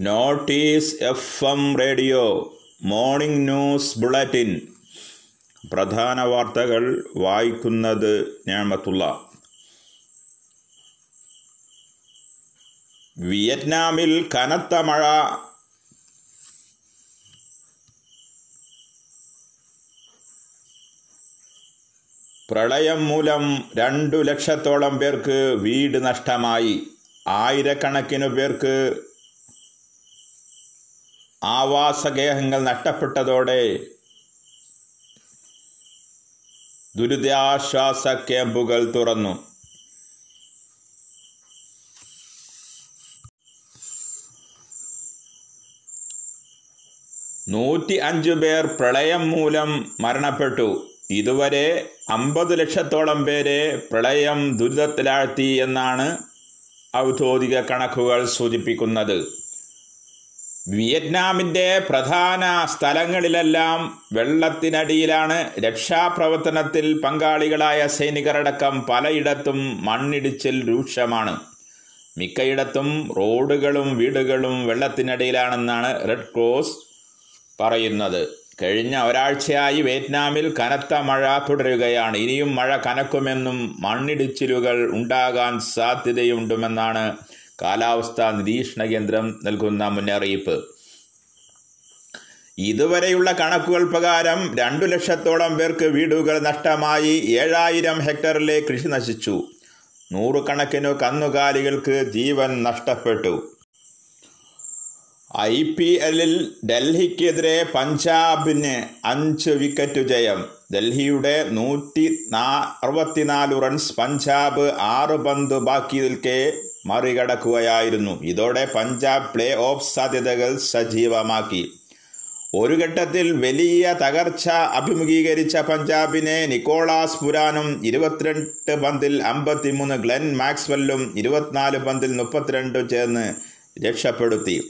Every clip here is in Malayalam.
Notice F M radio morning news bulletin. പ്രധാന വാർത്തകൾ വായിക്കുന്നത് ഞാമത്തുള്ള. വിയറ്റ്നാമിൽ കനത്ത മഴ. പ്രളയം മൂലം രണ്ടു ലക്ഷത്തോളം പേർക്ക് വീട് നഷ്ടമായി. ആയിരക്കണക്കിനു പേർക്ക് ആവാസഗേഹങ്ങൾ നഷ്ടപ്പെട്ടതോടെ ദുരിതാശ്വാസ ക്യാമ്പുകൾ തുറന്നു. നൂറ്റി അഞ്ചു പേർ പ്രളയം മൂലം മരണപ്പെട്ടു. ഇതുവരെ അമ്പത് ലക്ഷത്തോളം പേരെ പ്രളയം ദുരിതത്തിലാഴ്ത്തി എന്നാണ് ഔദ്യോഗിക കണക്കുകൾ സൂചിപ്പിക്കുന്നത്. വിയറ്റ്നാമിന്റെ പ്രധാന സ്ഥലങ്ങളിലെല്ലാം വെള്ളത്തിനടിയിലാണ് രക്ഷാപ്രവർത്തനത്തിൽ പങ്കാളികളായ സൈനികരടക്കം പലയിടത്തും മണ്ണിടിച്ചിൽ രൂക്ഷമാണ്. മിക്കയിടത്തും റോഡുകളും വീടുകളും വെള്ളത്തിനടിയിലാണെന്നാണ് റെഡ് ക്രോസ് പറയുന്നത്. കഴിഞ്ഞ ഒരാഴ്ചയായി വിയറ്റ്നാമിൽ കനത്ത മഴ തുടരുകയാണ്. ഇനിയും മഴ കനക്കുമെന്നും മണ്ണിടിച്ചിലുകൾ ഉണ്ടാകാൻ സാധ്യതയുണ്ടെന്നാണ് കാലാവസ്ഥാ നിരീക്ഷണ കേന്ദ്രം നൽകുന്ന മുന്നറിയിപ്പ്. ഇതുവരെയുള്ള കണക്കുകൾ പ്രകാരം രണ്ടു ലക്ഷത്തോളം പേർക്ക് വീടുകൾ നഷ്ടമായി ഏഴായിരം ഹെക്ടറിലെ കൃഷി നശിച്ചു. നൂറുകണക്കിനു കന്നുകാലികൾക്ക് ജീവൻ നഷ്ടപ്പെട്ടു. ഐ പി എല്ലിൽ ഡൽഹിക്കെതിരെ പഞ്ചാബിന് അഞ്ച് വിക്കറ്റ് ജയം ഡൽഹിയുടെ നൂറ്റി അറുപത്തിനാല് റൺസ് പഞ്ചാബ് ആറ് പന്ത് ബാക്കി നിൽക്കെ മറികടക്കുകയായിരുന്നു. ഇതോടെ പഞ്ചാബ് പ്ലേ ഓഫ് സാധ്യതകൾ സജീവമാക്കി. ഒരു ഘട്ടത്തിൽ വലിയ തകർച്ച അഭിമുഖീകരിച്ച പഞ്ചാബിനെ നിക്കോളാസ് പുരാനും ഇരുപത്തിരണ്ട് പന്തിൽ അമ്പത്തിമൂന്ന് ഗ്ലെൻ മാക്സ്വെല്ലും ഇരുപത്തിനാല് പന്തിൽ മുപ്പത്തിരണ്ട് ചേർന്ന് രക്ഷപ്പെടുത്തി.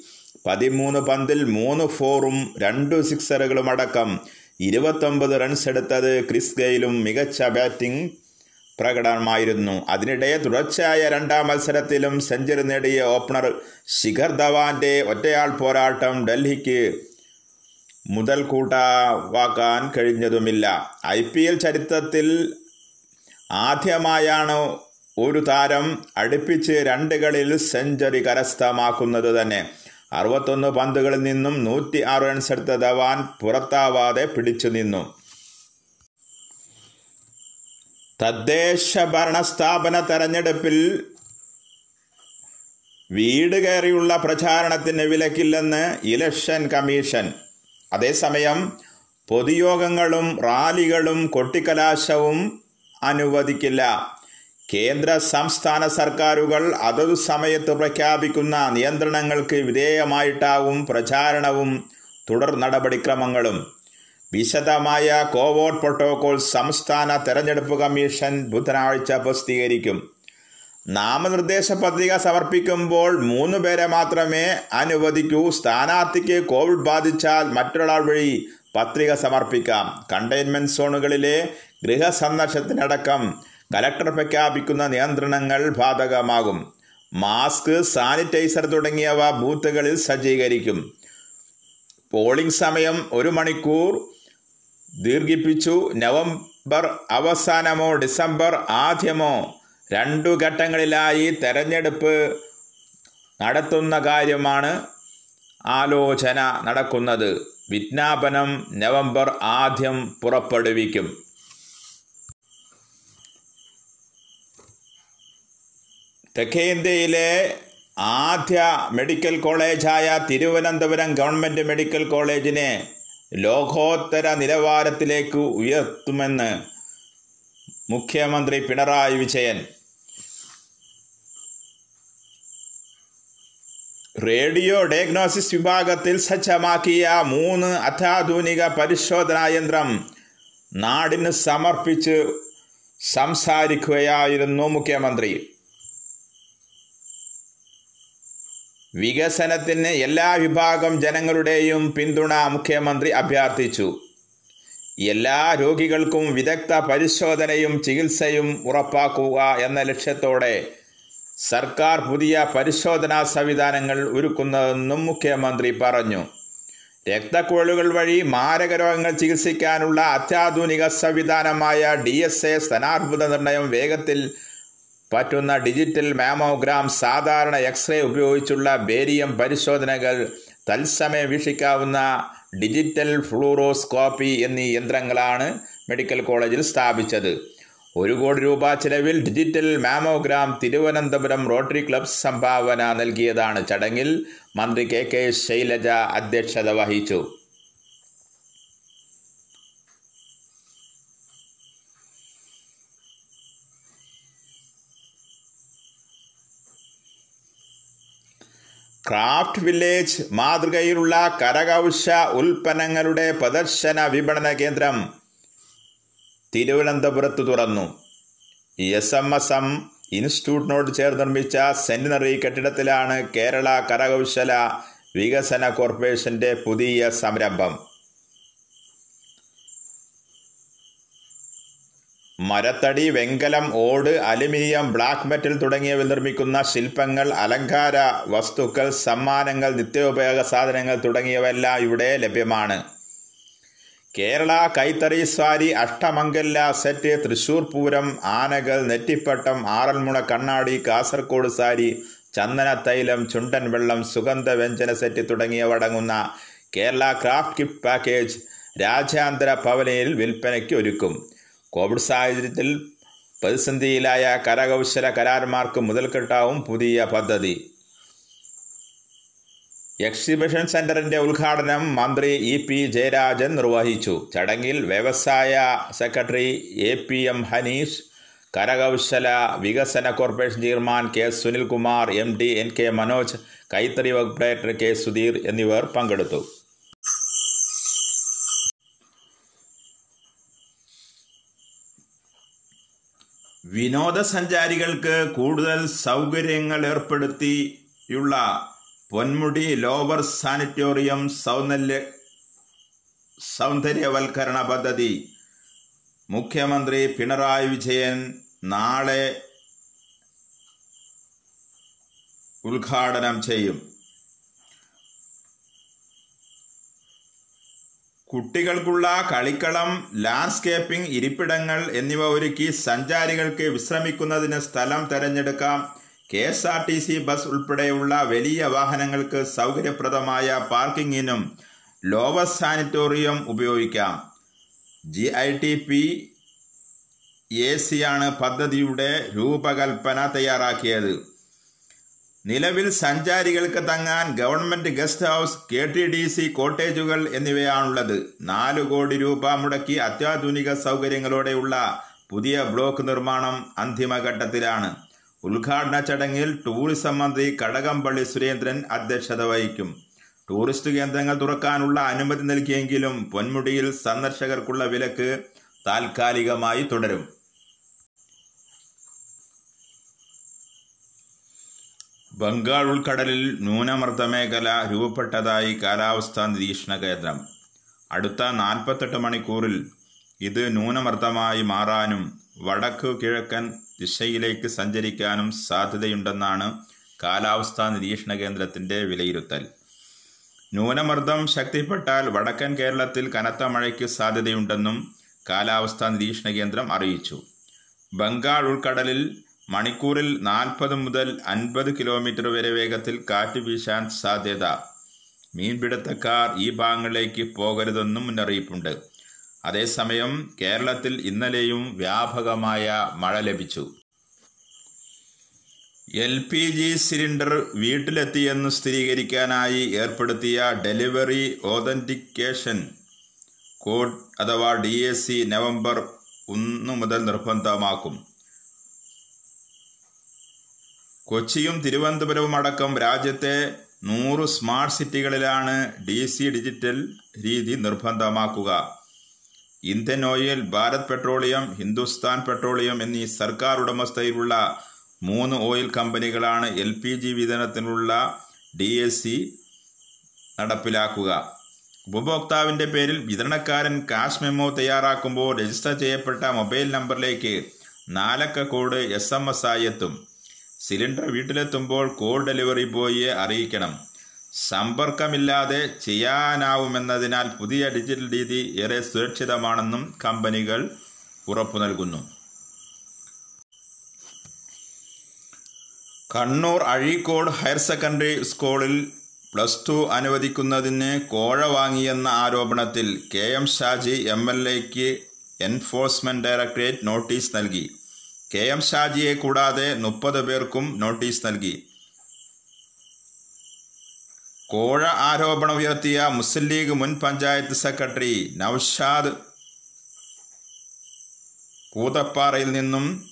പതിമൂന്ന് പന്തിൽ മൂന്ന് ഫോറും രണ്ടു സിക്സറുകളും അടക്കം ഇരുപത്തൊമ്പത് റൺസ് എടുത്തത് ക്രിസ് ഗെയിലും മികച്ച ബാറ്റിംഗ് പ്രകടനമായിരുന്നു. അതിനിടെ തുടർച്ചയായ രണ്ടാം മത്സരത്തിലും സെഞ്ചുറി നേടിയ ഓപ്പണർ ശിഖർ ധവാന്റെ ഒറ്റയാൾ പോരാട്ടം ഡൽഹിക്ക് മുതൽ കൂട്ടാവാക്കാൻ കഴിഞ്ഞതുമില്ല. ഐ പി എൽ ചരിത്രത്തിൽ ആദ്യമായാണ് ഒരു താരം അടുപ്പിച്ച് രണ്ടുകളിൽ സെഞ്ചുറി കരസ്ഥമാക്കുന്നത് തന്നെ. അറുപത്തൊന്ന് പന്തുകളിൽ നിന്നും നൂറ്റി ആറ് റൺസ് എടുത്ത ധവാൻ പുറത്താവാതെ പിടിച്ചു നിന്നു. തദ്ദേശ ഭരണസ്ഥാപന തെരഞ്ഞെടുപ്പിൽ വീട് കയറിയുള്ള പ്രചാരണത്തിന് വിലക്കില്ലെന്ന് ഇലക്ഷൻ കമ്മീഷൻ. അതേസമയം പൊതുയോഗങ്ങളും റാലികളും കൊട്ടിക്കലാശവും അനുവദിക്കില്ല. കേന്ദ്ര സംസ്ഥാന സർക്കാരുകൾ അതതു സമയത്ത് പ്രഖ്യാപിക്കുന്ന നിയന്ത്രണങ്ങൾക്ക് വിധേയമായിട്ടാവും പ്രചാരണവും തുടർ നടപടിക്രമങ്ങളും. വിശദമായ കോവോട്ട് പ്രോട്ടോകോൾ സംസ്ഥാന തെരഞ്ഞെടുപ്പ് കമ്മീഷൻ ബുധനാഴ്ച പ്രസിദ്ധീകരിക്കും. നാമനിർദ്ദേശ പത്രിക സമർപ്പിക്കുമ്പോൾ മൂന്ന് പേരെ മാത്രമേ അനുവദിക്കൂ. സ്ഥാനാർത്ഥിക്ക് കോവിഡ് ബാധിച്ചാൽ മറ്റൊരാൾ വഴി പത്രിക സമർപ്പിക്കാം. കണ്ടെയ്ൻമെന്റ് സോണുകളിലെ ഗൃഹസന്ദർശനത്തിനടക്കം കലക്ടർ പ്രഖ്യാപിക്കുന്ന നിയന്ത്രണങ്ങൾ ബാധകമാകും. മാസ്ക് സാനിറ്റൈസർ തുടങ്ങിയവ ബൂത്തുകളിൽ സജ്ജീകരിക്കും. പോളിംഗ് സമയം ഒരു മണിക്കൂർ ദീർഘിപ്പിച്ചു. നവംബർ അവസാനമോ ഡിസംബർ ആദ്യമോ രണ്ടു ഘട്ടങ്ങളിലായി തെരഞ്ഞെടുപ്പ് നടത്തുന്ന കാര്യമാണ് ആലോചന നടക്കുന്നത്. വിജ്ഞാപനം നവംബർ ആദ്യം പുറപ്പെടുവിക്കും. തെക്കേന്ത്യയിലെ ആദ്യ മെഡിക്കൽ കോളേജായ തിരുവനന്തപുരം ഗവൺമെന്റ് മെഡിക്കൽ കോളേജിനെ ലോകോത്തര നിലവാരത്തിലേക്ക് ഉയർത്തുമെന്ന് മുഖ്യമന്ത്രി പിണറായി വിജയൻ റേഡിയോ ഡയഗ്നോസിസ് വിഭാഗത്തിൽ സജ്ജമാക്കിയ മൂന്ന് അത്യാധുനിക പരിശോധനാ യന്ത്രം നാടിന് സമർപ്പിച്ച് സംസാരിക്കുകയായിരുന്നു മുഖ്യമന്ത്രി. വികസനത്തിന് എല്ലാ വിഭാഗം ജനങ്ങളുടെയും പിന്തുണ മുഖ്യമന്ത്രി അഭ്യർത്ഥിച്ചു. എല്ലാ രോഗികൾക്കും വിദഗ്ധ പരിശോധനയും ചികിത്സയും ഉറപ്പാക്കുക എന്ന ലക്ഷ്യത്തോടെ സർക്കാർ പുതിയ പരിശോധനാ സംവിധാനങ്ങൾ ഒരുക്കുന്നതെന്നും മുഖ്യമന്ത്രി പറഞ്ഞു. രക്തക്കുഴലുകൾ വഴി മാരക രോഗങ്ങൾ ചികിത്സിക്കാനുള്ള അത്യാധുനിക സംവിധാനമായ ഡി എസ് എ സ്ഥാനാർബുദ നിർണയം വേഗത്തിൽ പറ്റുന്ന ഡിജിറ്റൽ മാമോഗ്രാം സാധാരണ എക്സ്റേ ഉപയോഗിച്ചുള്ള ബേരിയം പരിശോധനകൾ തത്സമയം വീക്ഷിക്കാവുന്ന ഡിജിറ്റൽ ഫ്ലൂറോസ്കോപ്പി എന്നീ യന്ത്രങ്ങളാണ് മെഡിക്കൽ കോളേജിൽ സ്ഥാപിച്ചത്. ഒരു കോടി രൂപ ചെലവിൽ digital mammogram Thiruvananthapuram rotary club സംഭാവന നൽകിയതാണ് ചടങ്ങിൽ മന്ത്രി കെ കെ ശൈലജ അധ്യക്ഷത വഹിച്ചു. ക്രാഫ്റ്റ് വില്ലേജ് മാതൃകയിലുള്ള കരകൗശ ഉൽപ്പന്നങ്ങളുടെ പ്രദർശന വിപണന കേന്ദ്രം തിരുവനന്തപുരത്ത് തുറന്നു. എസ് എം എസ് എം ഇൻസ്റ്റിറ്റ്യൂട്ടിനോട് ചേർന്ന് നിർമ്മിച്ച സെന്റിനറി കെട്ടിടത്തിലാണ് കേരള കരകൗശല വികസന കോർപ്പറേഷന്റെ പുതിയ സംരംഭം. മരത്തടി വെങ്കലം ഓട് അലുമിനിയം ബ്ലാക്ക് മെറ്റൽ തുടങ്ങിയവ നിർമ്മിക്കുന്ന ശില്പങ്ങൾ അലങ്കാര വസ്തുക്കൾ സമ്മാനങ്ങൾ നിത്യോപയോഗ സാധനങ്ങൾ തുടങ്ങിയവയെല്ലാം ഇവിടെ ലഭ്യമാണ്. കേരള കൈത്തറി സാരി അഷ്ടമംഗല്ല സെറ്റ് തൃശൂർ പൂരം ആനകൾ നെറ്റിപ്പട്ടം ആറന്മുള കണ്ണാടി കാസർഗോഡ് സാരി ചന്ദന തൈലം ചുണ്ടൻ വെള്ളം സുഗന്ധ വ്യഞ്ജന സെറ്റ് തുടങ്ങിയവ അടങ്ങുന്ന കേരള ക്രാഫ്റ്റ് ഗിഫ്റ്റ് പാക്കേജ് രാജ്യാന്തര ഭവനയിൽ വിൽപ്പനയ്ക്ക് ഒരുക്കും. കോവിഡ് സാഹചര്യത്തിൽ പ്രതിസന്ധിയിലായ കരകൗശല കരാർമാർക്ക് മുതൽക്കെട്ടാവും പുതിയ പദ്ധതി. എക്സിബിഷൻ സെന്ററിന്റെ ഉദ്ഘാടനം മന്ത്രി ഇ പി ജയരാജൻ നിർവഹിച്ചു. ചടങ്ങിൽ വ്യവസായ secretary A P M Haneesh കരകൗശല വികസന corporation chairman K Sunilkumar M D N K Manoj കൈത്തറി വകുപ്പ് ഡയറക്ടർ കെ സുധീർ എന്നിവർ പങ്കെടുത്തു. വിനോദസഞ്ചാരികൾക്ക് കൂടുതൽ സൗകര്യങ്ങൾ ഏർപ്പെടുത്തിയുള്ള പൊന്മുടി ലോവർ സാനിറ്റോറിയം സൗന്ദര്യ സൗന്ദര്യവൽക്കരണ പദ്ധതി. മുഖ്യമന്ത്രി പിണറായി വിജയൻ നാളെ ഉദ്ഘാടനം ചെയ്യും. കുട്ടികൾക്കുള്ള കളിക്കളം ലാൻഡ്സ്കേപ്പിംഗ് ഇരിപ്പിടങ്ങൾ എന്നിവ ഒരുക്കി സഞ്ചാരികൾക്ക് വിശ്രമിക്കുന്നതിന് സ്ഥലം തെരഞ്ഞെടുക്കാം. K S R T C bus ഉൾപ്പെടെയുള്ള വലിയ വാഹനങ്ങൾക്ക് സൗകര്യപ്രദമായ പാർക്കിങ്ങിനും ലോവർ സാനിറ്റോറിയം ഉപയോഗിക്കാം. G I T P A സിയാണ് പദ്ധതിയുടെ രൂപകൽപ്പന തയ്യാറാക്കിയത്. നിലവിൽ സഞ്ചാരികൾക്ക് തങ്ങാൻ government guest house K T D C കോട്ടേജുകൾ എന്നിവയാണുള്ളത്. നാലു കോടി രൂപ മുടക്കി അത്യാധുനിക സൗകര്യങ്ങളോടെയുള്ള പുതിയ ബ്ലോക്ക് നിർമ്മാണം അന്തിമഘട്ടത്തിലാണ്. ഉദ്ഘാടന ചടങ്ങിൽ ടൂറിസം മന്ത്രി കടകംപള്ളി സുരേന്ദ്രൻ അധ്യക്ഷത വഹിക്കും. ടൂറിസ്റ്റ് കേന്ദ്രങ്ങൾ തുറക്കാനുള്ള അനുമതി നൽകിയെങ്കിലും പൊന്മുടിയിൽ സന്ദർശകർക്കുള്ള വിലക്ക് താൽക്കാലികമായി തുടരും. ബംഗാൾ ഉൾക്കടലിൽ ന്യൂനമർദ്ദ മേഖല രൂപപ്പെട്ടതായി കാലാവസ്ഥാ നിരീക്ഷണ കേന്ദ്രം. അടുത്ത നാൽപ്പത്തെട്ട് മണിക്കൂറിൽ ഇത് ന്യൂനമർദ്ദമായി മാറാനും വടക്ക് കിഴക്കൻ ദിശയിലേക്ക് സഞ്ചരിക്കാനും സാധ്യതയുണ്ടെന്നാണ് കാലാവസ്ഥാ നിരീക്ഷണ കേന്ദ്രത്തിന്റെ വിലയിരുത്തൽ. ന്യൂനമർദ്ദം ശക്തിപ്പെട്ടാൽ വടക്കൻ കേരളത്തിൽ കനത്ത മഴയ്ക്ക് സാധ്യതയുണ്ടെന്നും കാലാവസ്ഥാ നിരീക്ഷണ കേന്ദ്രം അറിയിച്ചു. ബംഗാൾ ഉൾക്കടലിൽ മണിക്കൂറിൽ നാൽപ്പത് മുതൽ അൻപത് കിലോമീറ്റർ വരെ വേഗത്തിൽ കാറ്റ് വീശാൻ സാധ്യത. മീൻപിടുത്തക്കാർ ഈ ഭാഗങ്ങളിലേക്ക് പോകരുതെന്നും മുന്നറിയിപ്പുണ്ട്. അതേസമയം കേരളത്തിൽ ഇന്നലെയും വ്യാപകമായ മഴ ലഭിച്ചു. എൽ പി ജി സിലിണ്ടർ വീട്ടിലെത്തിയെന്ന് സ്ഥിരീകരിക്കാനായി ഏർപ്പെടുത്തിയ ഡെലിവറി ഓതന്റിക്കേഷൻ കോഡ് അഥവാ ഡി നവംബർ ഒന്ന് മുതൽ നിർബന്ധമാക്കും. കൊച്ചിയും തിരുവനന്തപുരവും അടക്കം രാജ്യത്തെ നൂറ് സ്മാർട്ട് സിറ്റികളിലാണ് ഡി സി ഡിജിറ്റൽ രീതി നിർബന്ധമാക്കുക. Indian Oil Bharat petroleum Hindustan petroleum എന്നീ സർക്കാർ ഉടമസ്ഥയിലുള്ള മൂന്ന് ഓയിൽ കമ്പനികളാണ് എൽ പി ജി വിതരണത്തിനുള്ള ഡി എസ് സി നടപ്പിലാക്കുക. ഉപഭോക്താവിന്റെ പേരിൽ വിതരണക്കാരൻ കാഷ് മെമ്മോ തയ്യാറാക്കുമ്പോൾ രജിസ്റ്റർ ചെയ്യപ്പെട്ട മൊബൈൽ നമ്പറിലേക്ക് നാലക്ക കോഡ് എസ് എം എസ് ആയി എത്തും. സിലിണ്ടർ വീട്ടിലെത്തുമ്പോൾ കോൾ ഡെലിവറി ബോയിയെ അറിയിക്കണം. സമ്പർക്കമില്ലാതെ ചെയ്യാനാവുമെന്നതിനാൽ പുതിയ ഡിജിറ്റൽ രീതി ഏറെ സുരക്ഷിതമാണെന്നും കമ്പനികൾ ഉറപ്പു നൽകുന്നു. കണ്ണൂർ അഴീക്കോട് ഹയർ സെക്കൻഡറി സ്കൂളിൽ പ്ലസ് ടു അനുവദിക്കുന്നതിന് കോഴ വാങ്ങിയെന്ന ആരോപണത്തിൽ K M Shaji M L എക്ക് എൻഫോഴ്സ്മെന്റ് ഡയറക്ടറേറ്റ് നോട്ടീസ് നൽകി. കെ എം ഷാജിയെ കൂടാതെ മുപ്പത് പേർക്കും നോട്ടീസ് നൽകി. കോഴ ആരോപണം ഉയർത്തിയ മുസ്ലിം ലീഗ് മുൻ പഞ്ചായത്ത് സെക്രട്ടറി നൌഷാദ് കൂതപ്പാറയിൽ നിന്നും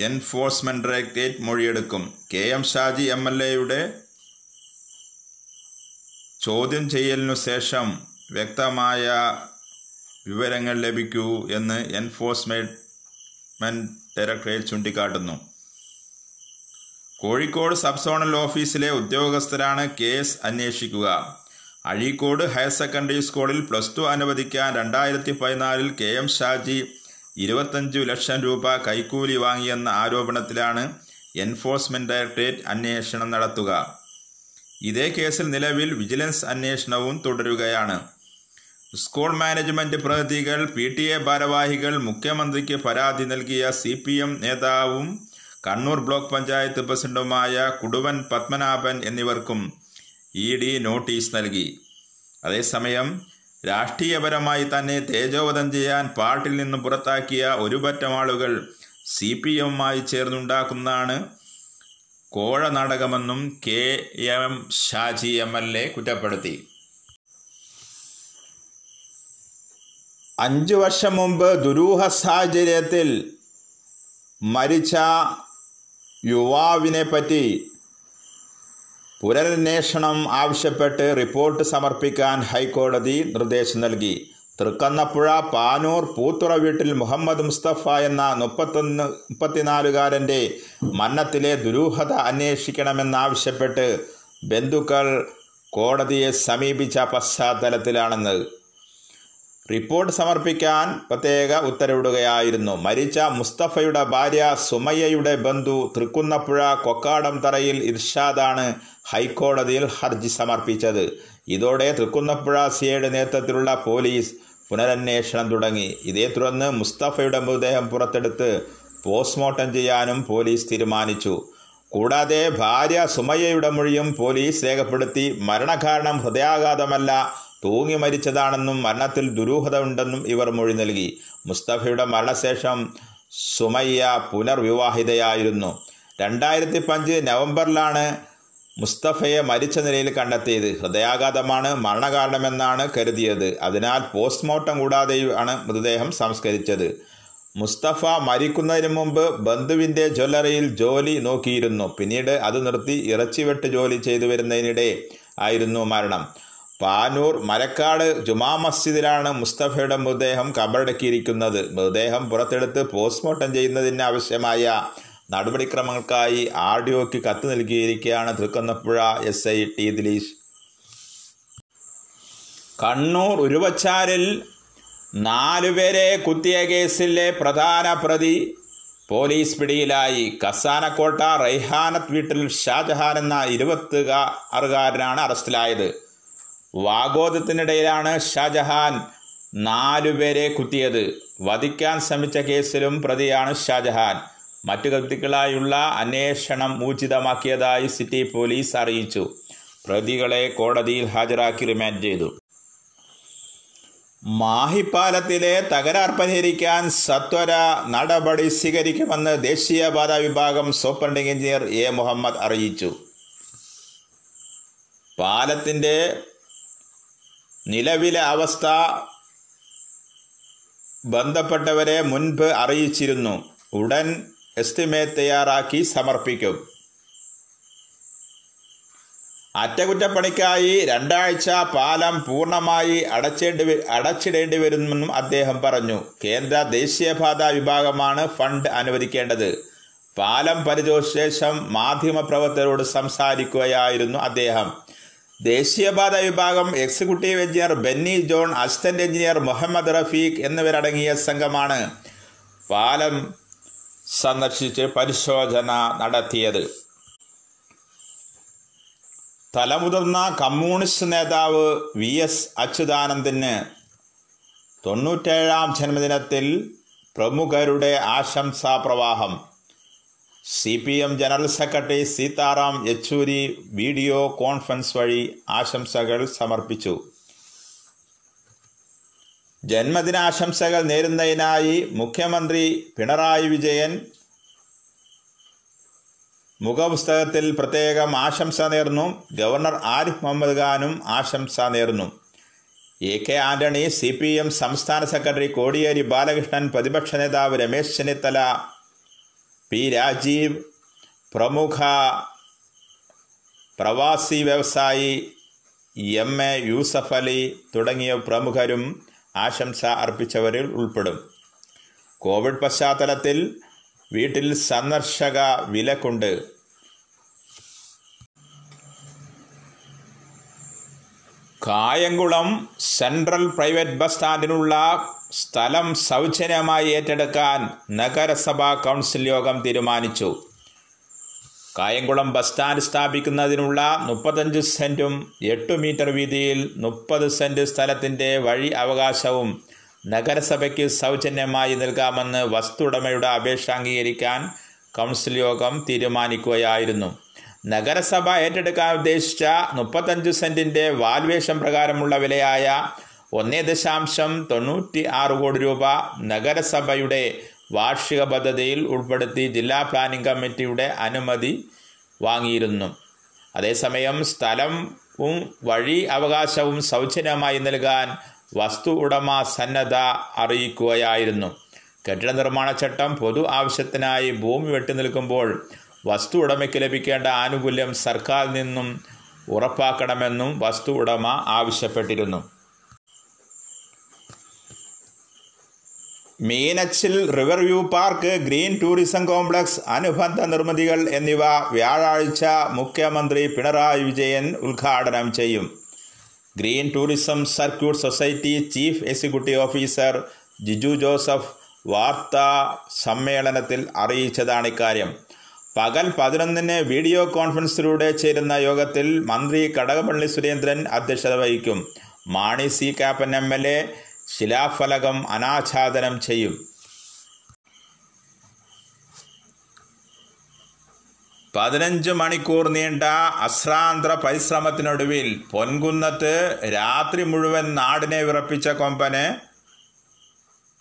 enforcement directorate മൊഴിയെടുക്കും. K M Shaji M L എയുടെ ചോദ്യം ചെയ്യലിനു ശേഷം വ്യക്തമായ വിവരങ്ങൾ ലഭിക്കൂ എന്ന് എൻഫോഴ്സ്മെന്റ് ഡയറക്ടറേറ്റ് ചൂണ്ടിക്കാട്ടുന്നു. കോഴിക്കോട് സബ് സോണൽ ഓഫീസിലെ ഉദ്യോഗസ്ഥരാണ് കേസ് അന്വേഷിക്കുക. അഴീക്കോട് ഹയർ സെക്കൻഡറി സ്കൂളിൽ പ്ലസ് ടു അനുവദിക്കാൻ രണ്ടായിരത്തി പതിനാലിൽ കെ എം ഷാജി ഇരുപത്തഞ്ചു ലക്ഷം രൂപ കൈക്കൂലി വാങ്ങിയെന്ന ആരോപണത്തിലാണ് എൻഫോഴ്സ്മെന്റ് ഡയറക്ടറേറ്റ് അന്വേഷണം നടത്തുക. ഇതേ കേസിൽ നിലവിൽ വിജിലൻസ് അന്വേഷണവും തുടരുകയാണ്. സ്കൂൾ മാനേജ്മെന്റ് പ്രതിനിധികൾ പി ടി എ ഭാരവാഹികൾ മുഖ്യമന്ത്രിക്ക് പരാതി നൽകിയ സി പി എം നേതാവും കണ്ണൂർ ബ്ലോക്ക് പഞ്ചായത്ത് പ്രസിഡന്റുമായ കുടുവൻ പത്മനാഭൻ എന്നിവർക്കും ഇ ഡി നോട്ടീസ് നൽകി. അതേസമയം രാഷ്ട്രീയപരമായി തന്നെ തേജോവധം ചെയ്യാൻ പാർട്ടിയിൽ നിന്ന് പുറത്താക്കിയ ഒരുപറ്റം ആളുകൾ സി പി എമ്മുമായി ചേർന്നുണ്ടാക്കുന്നതാണ് കോഴ നാടകമെന്നും K M Shaji M L A കുറ്റപ്പെടുത്തി. അഞ്ചു വർഷം മുമ്പ് ദുരൂഹ സാഹചര്യത്തിൽ മരിച്ച യുവാവിനെ പറ്റി പുനരന്വേഷണം ആവശ്യപ്പെട്ട് റിപ്പോർട്ട് സമർപ്പിക്കാൻ ഹൈക്കോടതി നിർദ്ദേശം നൽകി. തൃക്കന്നപ്പുഴ പാനൂർ പൂത്തുറ വീട്ടിൽ മുഹമ്മദ് മുസ്തഫ എന്ന മുപ്പത്തൊന്ന് മുപ്പത്തിനാലുകാരന്റെ മരണത്തിലെ ദുരൂഹത അന്വേഷിക്കണമെന്നാവശ്യപ്പെട്ട് ബന്ധുക്കൾ കോടതിയെ സമീപിച്ച പശ്ചാത്തലത്തിലാണെന്ന് റിപ്പോർട്ട് സമർപ്പിക്കാൻ പ്രത്യേക ഉത്തരവിടുകയായിരുന്നു. മരിച്ച മുസ്തഫയുടെ ഭാര്യ സുമയ്യയുടെ ബന്ധു തൃക്കുന്നപ്പുഴ കൊക്കാടം തറയിൽ ഇർഷാദാണ് ഹൈക്കോടതിയിൽ ഹർജി സമർപ്പിച്ചത്. ഇതോടെ തൃക്കുന്നപ്പുഴ സിയുടെ നേതൃത്വത്തിലുള്ള പോലീസ് പുനരന്വേഷണം തുടങ്ങി. ഇതേ തുടർന്ന് മുസ്തഫയുടെ മൃതദേഹം പുറത്തെടുത്ത് പോസ്റ്റ്മോർട്ടം ചെയ്യാനും പോലീസ് തീരുമാനിച്ചു. കൂടാതെ ഭാര്യ സുമയ്യയുടെ മൊഴിയും പോലീസ് രേഖപ്പെടുത്തി. മരണകാരണം ഹൃദയാഘാതമല്ല തൂങ്ങി മരിച്ചതാണെന്നും മരണത്തിൽ ദുരൂഹത ഉണ്ടെന്നും ഇവർ മൊഴി നൽകി. മുസ്തഫയുടെ മരണശേഷം സുമയ്യ പുനർവിവാഹിതയായിരുന്നു. രണ്ടായിരത്തി പഞ്ച് നവംബറിലാണ് മുസ്തഫയെ മരിച്ച നിലയിൽ കണ്ടെത്തിയത്. ഹൃദയാഘാതമാണ് മരണകാരണമെന്നാണ് കരുതിയത്. അതിനാൽ പോസ്റ്റ്മോർട്ടം കൂടാതെയാണ് മൃതദേഹം സംസ്കരിച്ചത്. മുസ്തഫ മരിക്കുന്നതിന് മുമ്പ് ബന്ധുവിന്റെ ജ്വല്ലറിയിൽ ജോലി നോക്കിയിരുന്നു. പിന്നീട് അത് നിർത്തി ഇറച്ചിവെട്ട് ജോലി ചെയ്തു വരുന്നതിനിടെ ആയിരുന്നു മരണം. പാനൂർ മരക്കാട് ജുമാ മസ്ജിദിലാണ് മുസ്തഫയുടെ മൃതദേഹം കബറടക്കിയിരിക്കുന്നത്. മൃതദേഹം പുറത്തെടുത്ത് പോസ്റ്റ്മോർട്ടം ചെയ്യുന്നതിന് ആവശ്യമായ നടപടിക്രമങ്ങൾക്കായി ആർ ഡി ഒക്ക് കത്ത് നൽകിയിരിക്കുകയാണ് Thrikkunnapuzha S I T Dileesh. Kannur ഉരുവച്ചാരിൽ നാലുപേരെ കുത്തിയ കേസിലെ പ്രധാന പ്രതി പോലീസ് പിടിയിലായി. കസാനക്കോട്ട റൈഹാനത്ത് വീട്ടിൽ ഷാജഹാൻ എന്ന ഇരുപത്തുകാറുകാരനാണ് അറസ്റ്റിലായത്. വാഗോദത്തിനിടയിലാണ് ഷാജഹാൻ നാലുപേരെ കുത്തിയത്. വധിക്കാൻ ശ്രമിച്ച കേസിലും പ്രതിയാണ് ഷാജഹാൻ. മറ്റു കൃതികളായുള്ള അന്വേഷണം ഊർജിതമാക്കിയതായി സിറ്റി പോലീസ് അറിയിച്ചു. പ്രതികളെ കോടതിയിൽ ഹാജരാക്കി റിമാൻഡ് ചെയ്തു. മാഹിപ്പാലത്തിലെ തകരാർ പരിഹരിക്കാൻ സത്വര നടപടി സ്വീകരിക്കുമെന്ന് ദേശീയപാത വിഭാഗം സൂപ്രണ്ടിംഗ് എഞ്ചിനീയർ എ മുഹമ്മദ് അറിയിച്ചു. പാലത്തിന്റെ നിലവിലെ അവസ്ഥ ബന്ധപ്പെട്ടവരെ മുൻപ് അറിയിച്ചിരുന്നു. ഉടൻ എസ്റ്റിമേറ്റ് തയ്യാറാക്കി സമർപ്പിക്കും. അറ്റകുറ്റപ്പണിക്കായി രണ്ടാഴ്ച പാലം പൂർണമായി അടച്ചേണ്ടി അടച്ചിടേണ്ടി വരുമെന്നും അദ്ദേഹം പറഞ്ഞു. കേന്ദ്ര ദേശീയപാത വിഭാഗമാണ് ഫണ്ട് അനുവദിക്കേണ്ടത്. പാലം പരിചോശേഷം ശേഷം മാധ്യമപ്രവർത്തകരോട് സംസാരിക്കുകയായിരുന്നു അദ്ദേഹം. ദേശീയപാത വിഭാഗം executive engineer Benny John assistant engineer Muhammad Rafeeq എന്നിവരടങ്ങിയ സംഘമാണ് പാലം സന്ദർശിച്ച് പരിശോധന നടത്തിയത്. തലമുതിർന്ന കമ്മ്യൂണിസ്റ്റ് നേതാവ് വി എസ് അച്യുതാനന്ദന് തൊണ്ണൂറ്റേഴാം ജന്മദിനത്തിൽ പ്രമുഖരുടെ ആശംസാ പ്രവാഹം C P M general secretary Sitaram Yechury video conference വഴി ആശംസകൾ സമർപ്പിച്ചു. ജന്മദിനാശംസകൾ നേരുന്നതിനായി മുഖ്യമന്ത്രി പിണറായി വിജയൻ മുഖപുസ്തകത്തിൽ പ്രത്യേകം ആശംസ നേർന്നു. ഗവർണർ ആരിഫ് മുഹമ്മദ് ഖാനും ആശംസ നേർന്നു. A K Antony C P M സംസ്ഥാന സെക്രട്ടറി കോടിയേരി ബാലകൃഷ്ണൻ പ്രതിപക്ഷ നേതാവ് രമേശ് ചെന്നിത്തല പി രാജീവ് പ്രമുഖ പ്രവാസി വ്യവസായി എം എ യൂസഫ് അലി തുടങ്ങിയ പ്രമുഖരും ആശംസ അർപ്പിച്ചവരിൽ ഉൾപ്പെടും. കോവിഡ് പശ്ചാത്തലത്തിൽ വീട്ടിൽ സന്ദർശക വിലക്കുണ്ട്. കായംകുളം സെൻട്രൽ പ്രൈവറ്റ് ബസ് സ്റ്റാൻഡിനുള്ള സ്ഥലം സൗജന്യമായി ഏറ്റെടുക്കാൻ നഗരസഭാ കൗൺസിൽ യോഗം തീരുമാനിച്ചു. കായംകുളം ബസ് സ്റ്റാൻഡ് സ്ഥാപിക്കുന്നതിനുള്ള മുപ്പത്തഞ്ച് സെന്റും എട്ട് മീറ്റർ വീതിയിൽ മുപ്പത് സെന്റ് സ്ഥലത്തിന്റെ വഴി അവകാശവും നഗരസഭയ്ക്ക് സൗജന്യമായി നൽകാമെന്ന് വസ്തുടമയുടെ അപേക്ഷ അംഗീകരിക്കാൻ കൗൺസിൽ യോഗം തീരുമാനിക്കുകയായിരുന്നു. നഗരസഭ ഏറ്റെടുക്കാൻ ഉദ്ദേശിച്ച മുപ്പത്തഞ്ച് സെന്റിന്റെ വാൽവേഷം പ്രകാരമുള്ള വിലയായ ഒന്നേ ദശാംശം തൊണ്ണൂറ്റി ആറ് കോടി രൂപ നഗരസഭയുടെ വാർഷിക പദ്ധതിയിൽ ഉൾപ്പെടുത്തി ജില്ലാ പ്ലാനിംഗ് കമ്മിറ്റിയുടെ അനുമതി വാങ്ങിയിരുന്നു. അതേസമയം സ്ഥലവും വഴി അവകാശവും സൗജന്യമായി നൽകാൻ വസ്തു ഉടമ സന്നദ്ധ അറിയിക്കുകയായിരുന്നു. കെട്ടിട നിർമ്മാണ ചട്ടം പൊതു ആവശ്യത്തിനായി ഭൂമി വെട്ടി നിൽക്കുമ്പോൾ വസ്തു ഉടമയ്ക്ക് ലഭിക്കേണ്ട ആനുകൂല്യം സർക്കാർ നിന്നും ഉറപ്പാക്കണമെന്നും വസ്തു ഉടമ ആവശ്യപ്പെട്ടിരുന്നു. Meenachil river view park green tourism complex അനുബന്ധ നിർമ്മിതികൾ എന്നിവ വ്യാഴാഴ്ച മുഖ്യമന്ത്രി പിണറായി വിജയൻ ഉദ്ഘാടനം ചെയ്യും. Green tourism circuit society chief executive officer Jiju Joseph വാർത്താ സമ്മേളനത്തിൽ അറിയിച്ചതാണ് ഇക്കാര്യം. പകൽ പതിനൊന്നിന് വീഡിയോ കോൺഫറൻസിലൂടെ ചേരുന്ന യോഗത്തിൽ മന്ത്രി കടകപള്ളി സുരേന്ദ്രൻ അധ്യക്ഷത വഹിക്കും. Mani C Kappan M L A ശിലാഫലകം അനാച്ഛാദനം ചെയ്യും. പതിനഞ്ച് മണിക്കൂർ നീണ്ട അശ്രാന്ത്ര പരിശ്രമത്തിനൊടുവിൽ പൊൻകുന്നത്ത് രാത്രി മുഴുവൻ നാടിനെ വിറപ്പിച്ച കൊമ്പന്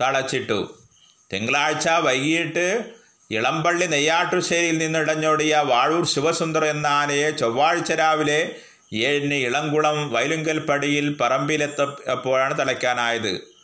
തളച്ചിട്ടു. തിങ്കളാഴ്ച വൈകിട്ട് ഇളമ്പള്ളി നെയ്യാട്ടുശ്ശേരിയിൽ നിന്നിടഞ്ഞോടിയ വാഴൂർ ശിവസുന്ദർ എന്ന ആനയെ ചൊവ്വാഴ്ച രാവിലെ ഏഴിന് ഇളംകുളം വൈലുങ്കൽപ്പടിയിൽ പറമ്പിലെത്തപ്പോഴാണ് തളയ്ക്കാനായത്